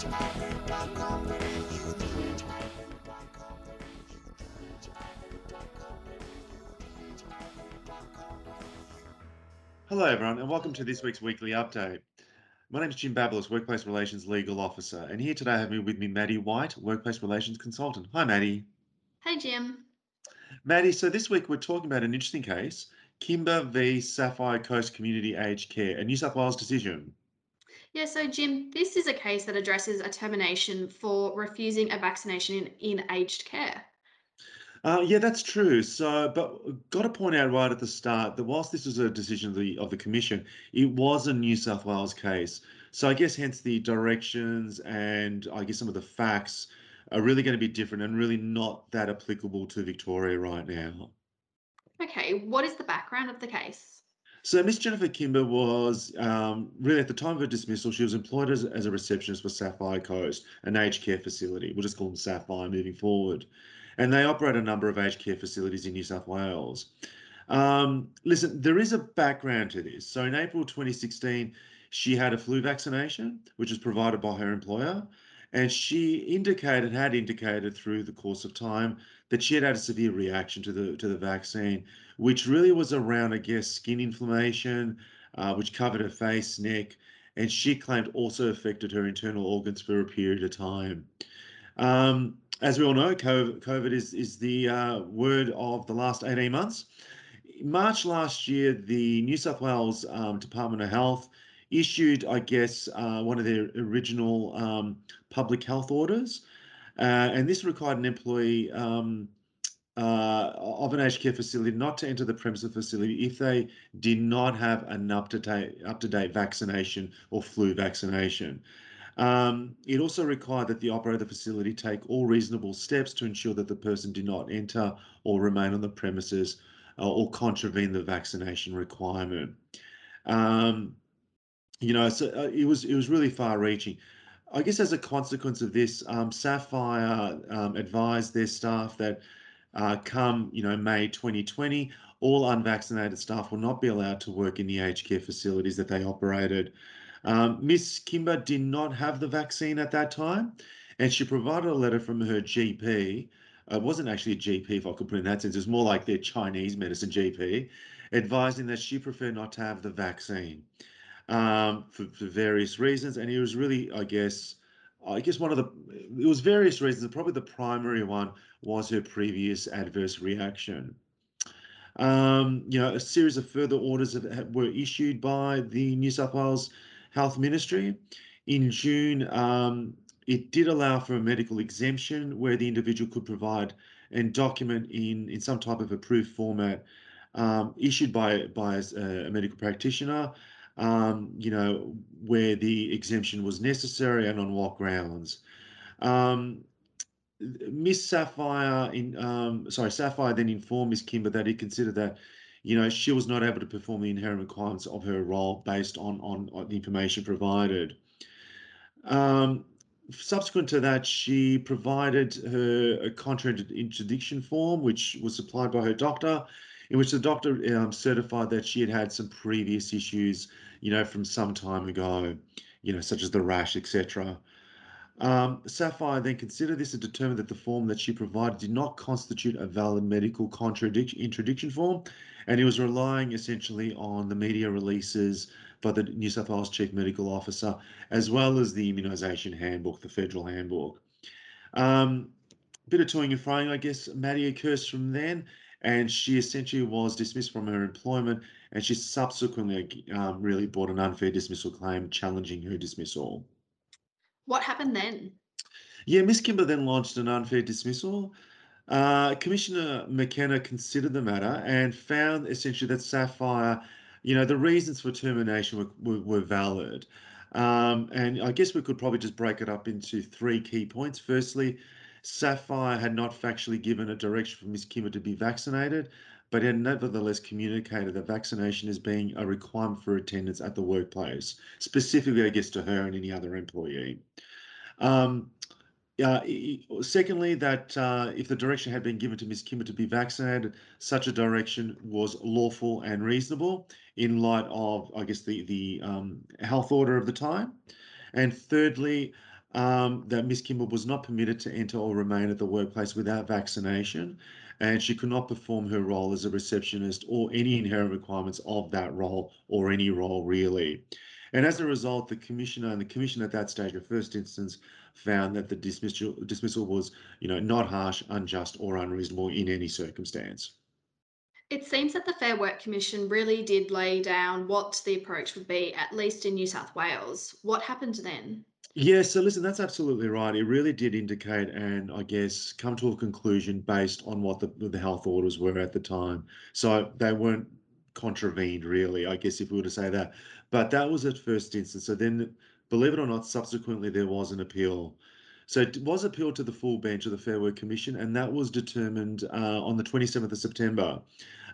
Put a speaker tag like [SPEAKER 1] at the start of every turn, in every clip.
[SPEAKER 1] Hello, everyone, and welcome to this week's weekly update. My name is Jim Babalos, Workplace Relations Legal Officer, and here today I have me with me Maddie White, Workplace Relations Consultant. Hi, Maddie.
[SPEAKER 2] Hi, Jim.
[SPEAKER 1] Maddie, so this week we're talking about an interesting case, Kimber v Sapphire Coast Community Aged Care, a New South Wales decision.
[SPEAKER 2] Yeah, so Jim, this is a case that addresses a termination for refusing a vaccination in, in aged care.
[SPEAKER 1] Uh, yeah, that's true. So, but got to point out right at the start that whilst this was a decision of the of the commission, it was a New South Wales case. So I guess hence the directions and I guess some of the facts are really going to be different and really not that applicable to Victoria right now.
[SPEAKER 2] Okay, what is the background of the case?
[SPEAKER 1] So Miss Jennifer Kimber was um, really at the time of her dismissal, she was employed as, as a receptionist for Sapphire Coast, an aged care facility. We'll just call them Sapphire moving forward and they operate a number of aged care facilities in New South Wales. Um, listen, there is a background to this. So in April 2016, she had a flu vaccination, which was provided by her employer. And she indicated, had indicated through the course of time, that she had had a severe reaction to the to the vaccine, which really was around, I guess, skin inflammation, uh, which covered her face, neck, and she claimed also affected her internal organs for a period of time. Um, as we all know, COVID is, is the uh, word of the last 18 months. March last year, the New South Wales um, Department of Health issued, I guess, uh, one of their original um, public health orders. Uh, and this required an employee um, uh, of an aged care facility not to enter the premise of the facility if they did not have an up-to-date up-to-date vaccination or flu vaccination. Um, it also required that the operator of the facility take all reasonable steps to ensure that the person did not enter or remain on the premises uh, or contravene the vaccination requirement. Um, you know, so uh, it was it was really far-reaching. I guess as a consequence of this, um, Sapphire um, advised their staff that uh, come you know May 2020, all unvaccinated staff will not be allowed to work in the aged care facilities that they operated. Um, Miss Kimber did not have the vaccine at that time, and she provided a letter from her GP. Uh, it wasn't actually a GP, if I could put it in that sense. It was more like their Chinese medicine GP, advising that she preferred not to have the vaccine um, for, for various reasons. And it was really, I guess, I guess one of the it was various reasons. Probably the primary one was her previous adverse reaction. Um, you know, a series of further orders that were issued by the New South Wales Health Ministry. In June, um, it did allow for a medical exemption where the individual could provide and document in, in some type of approved format um, issued by, by a, a medical practitioner, um, you know, where the exemption was necessary and on what grounds. Um, Miss Sapphire, in um, sorry, Sapphire then informed Miss Kimber that he considered that you know, she was not able to perform the inherent requirements of her role based on, on, on the information provided. Um, subsequent to that, she provided her a contraindication form, which was supplied by her doctor, in which the doctor um, certified that she had had some previous issues, you know, from some time ago, you know, such as the rash, etc. Um, Sapphire then considered this and determined that the form that she provided did not constitute a valid medical contradiction form, and he was relying essentially on the media releases by the New South Wales Chief Medical Officer, as well as the immunisation handbook, the federal handbook. Um, bit of toying and froing, I guess, Maddie occurs from then, and she essentially was dismissed from her employment, and she subsequently um, really brought an unfair dismissal claim challenging her dismissal.
[SPEAKER 2] What happened then?
[SPEAKER 1] Yeah, Miss Kimber then launched an unfair dismissal. Uh, Commissioner McKenna considered the matter and found essentially that Sapphire, you know, the reasons for termination were, were, were valid. Um, and I guess we could probably just break it up into three key points. Firstly, Sapphire had not factually given a direction for Miss Kimber to be vaccinated, but had nevertheless communicated that vaccination is being a requirement for attendance at the workplace, specifically, I guess, to her and any other employee. Um, uh, secondly, that uh, if the direction had been given to Ms. Kimber to be vaccinated, such a direction was lawful and reasonable in light of, I guess, the the um, health order of the time. And thirdly, um, that Miss Kimber was not permitted to enter or remain at the workplace without vaccination, and she could not perform her role as a receptionist or any inherent requirements of that role or any role really. And as a result, the commissioner and the commission at that stage, of first instance, found that the dismissal dismissal was, you know, not harsh, unjust, or unreasonable in any circumstance.
[SPEAKER 2] It seems that the Fair Work Commission really did lay down what the approach would be, at least in New South Wales. What happened then?
[SPEAKER 1] Yeah, so listen, that's absolutely right. It really did indicate and I guess come to a conclusion based on what the, the health orders were at the time. So they weren't contravened, really, I guess, if we were to say that. But that was at first instance. So then, believe it or not, subsequently there was an appeal. So it was appealed to the full bench of the Fair Work Commission, and that was determined uh, on the 27th of September.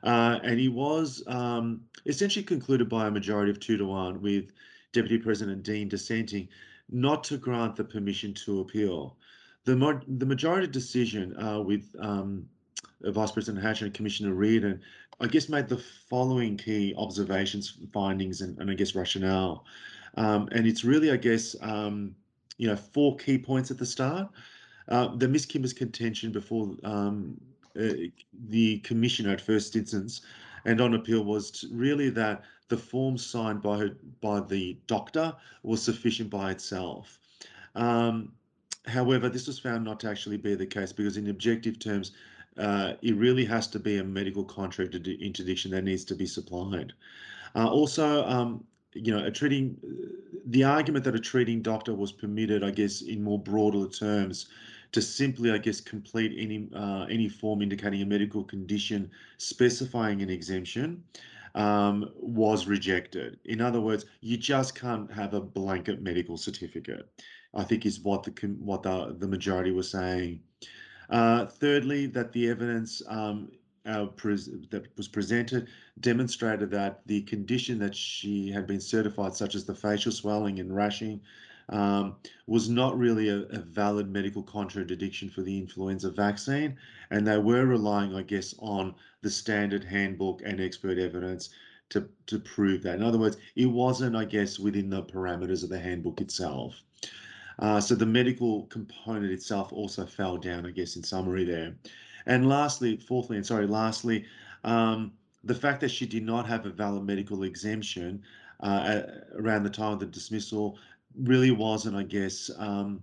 [SPEAKER 1] Uh, and he was um, essentially concluded by a majority of two to one, with Deputy President Dean dissenting not to grant the permission to appeal. The, the majority decision uh, with um, Vice President Hatch and Commissioner Reid, and I guess made the following key observations, findings, and, and I guess rationale. Um, and it's really, I guess, um, you know, four key points at the start. Uh, the Miss Kimber's contention before um, uh, the commissioner at first instance and on appeal was really that the form signed by her, by the doctor was sufficient by itself. Um, however, this was found not to actually be the case because, in objective terms, uh, it really has to be a medical contraindication that needs to be supplied. Uh, also, um, you know, a treating, the argument that a treating doctor was permitted, I guess, in more broader terms, to simply, I guess, complete any uh, any form indicating a medical condition specifying an exemption um, was rejected. In other words, you just can't have a blanket medical certificate. I think is what the what the the majority was saying. Uh, thirdly, that the evidence um, uh, that was presented demonstrated that the condition that she had been certified, such as the facial swelling and rashing, um, was not really a, a, valid medical contradiction for the influenza vaccine. And they were relying, I guess, on the standard handbook and expert evidence to, to prove that. In other words, it wasn't, I guess, within the parameters of the handbook itself. Uh, so the medical component itself also fell down, I guess, in summary there. And lastly, fourthly, and sorry, lastly, um, the fact that she did not have a valid medical exemption uh, around the time of the dismissal really wasn't, I guess, um,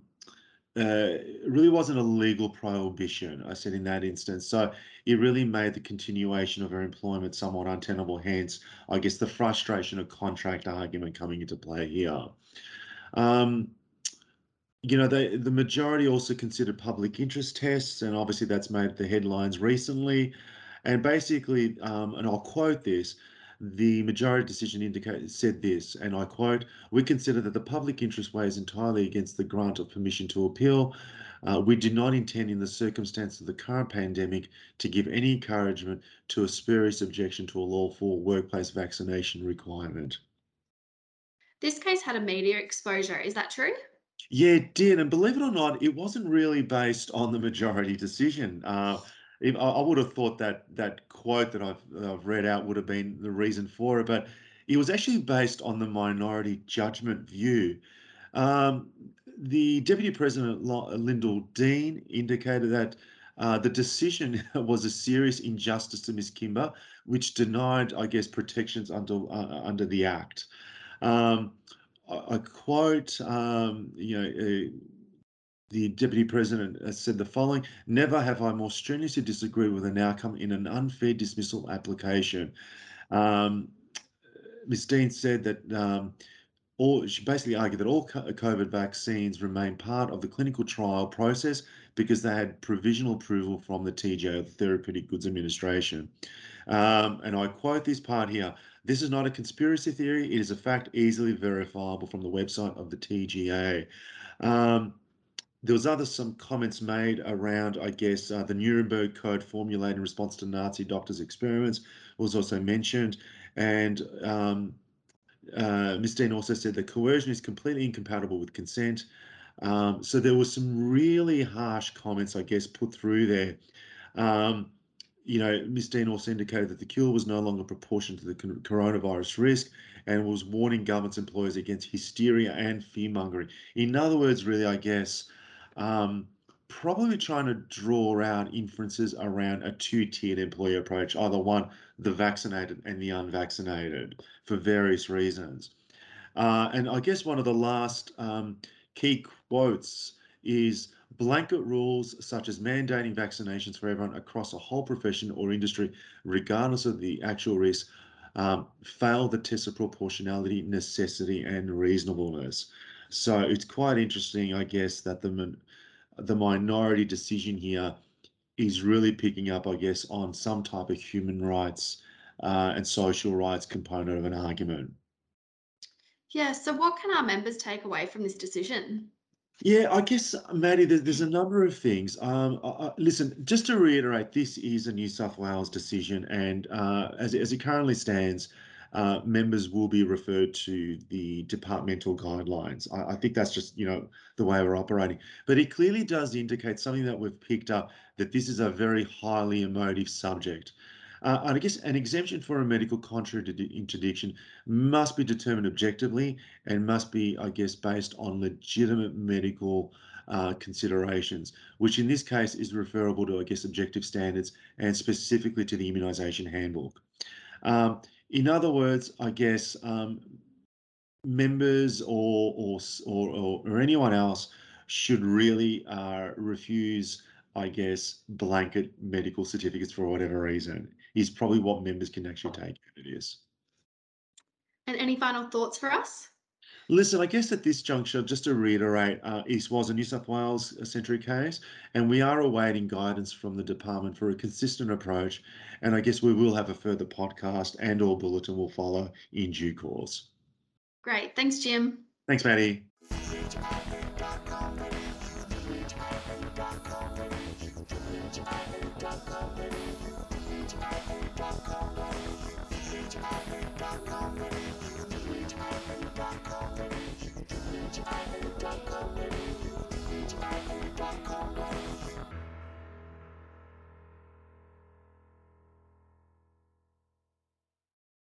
[SPEAKER 1] uh, really wasn't a legal prohibition, I said in that instance. So it really made the continuation of her employment somewhat untenable, hence, I guess, the frustration of contract argument coming into play here. Um, you know, they, the majority also considered public interest tests, and obviously that's made the headlines recently. And basically, um, and I'll quote this the majority decision indicated said this, and I quote, we consider that the public interest weighs entirely against the grant of permission to appeal. Uh, we do not intend in the circumstance of the current pandemic to give any encouragement to a spurious objection to a lawful workplace vaccination requirement.
[SPEAKER 2] This case had a media exposure, is that true?
[SPEAKER 1] Yeah, it did. And believe it or not, it wasn't really based on the majority decision. Uh, I, would have thought that that quote that I've, read out would have been the reason for it, but it was actually based on the minority judgment view. Um, the Deputy President Lyndall Dean indicated that uh, the decision was a serious injustice to Ms. Kimber, which denied, I guess, protections under uh, under the Act. Um, I, I, quote, um, you know, the deputy president said the following Never have I more strenuously disagreed with an outcome in an unfair dismissal application. Um, Ms. Dean said that um, all, she basically argued that all COVID vaccines remain part of the clinical trial process because they had provisional approval from the TGA, the Therapeutic Goods Administration. Um, and I quote this part here this is not a conspiracy theory, it is a fact easily verifiable from the website of the TGA. Um, there was other some comments made around, I guess, uh, the Nuremberg Code formulated in response to Nazi doctors' experiments was also mentioned, and um, uh, Ms. Dean also said that coercion is completely incompatible with consent. Um, so there was some really harsh comments, I guess, put through there. Um, you know, Ms. Dean also indicated that the cure was no longer proportioned to the coronavirus risk and was warning government's employers against hysteria and fear mongering. In other words, really, I guess, um, probably trying to draw out inferences around a two tiered employee approach, either one, the vaccinated and the unvaccinated, for various reasons. Uh, and I guess one of the last um, key quotes is blanket rules such as mandating vaccinations for everyone across a whole profession or industry, regardless of the actual risk, um, fail the test of proportionality, necessity, and reasonableness. So it's quite interesting, I guess, that the the minority decision here is really picking up, I guess, on some type of human rights uh, and social rights component of an argument.
[SPEAKER 2] Yeah, so what can our members take away from this decision?
[SPEAKER 1] Yeah, I guess, Maddie, there's, there's a number of things. Um, I, I, listen, just to reiterate, this is a New South Wales decision, and uh, as, as it currently stands, uh, members will be referred to the departmental guidelines. I, I, think that's just, you know, the way we're operating. But it clearly does indicate something that we've picked up that this is a very highly emotive subject. Uh, and I guess an exemption for a medical contraindication must be determined objectively and must be, I guess, based on legitimate medical uh, considerations, which in this case is referable to, I guess, objective standards and specifically to the immunisation handbook. Um, in other words, I guess um, members or, or, or, or, anyone else should really uh, refuse I guess, blanket medical certificates for whatever reason is probably what members can actually take it is.
[SPEAKER 2] And any final thoughts for us?
[SPEAKER 1] Listen, I guess at this juncture, just to reiterate, uh, East was a New South Wales centric case, and we are awaiting guidance from the department for a consistent approach. And I guess we will have a further podcast and or bulletin will follow in due course.
[SPEAKER 2] Great. Thanks, Jim.
[SPEAKER 1] Thanks, Maddie.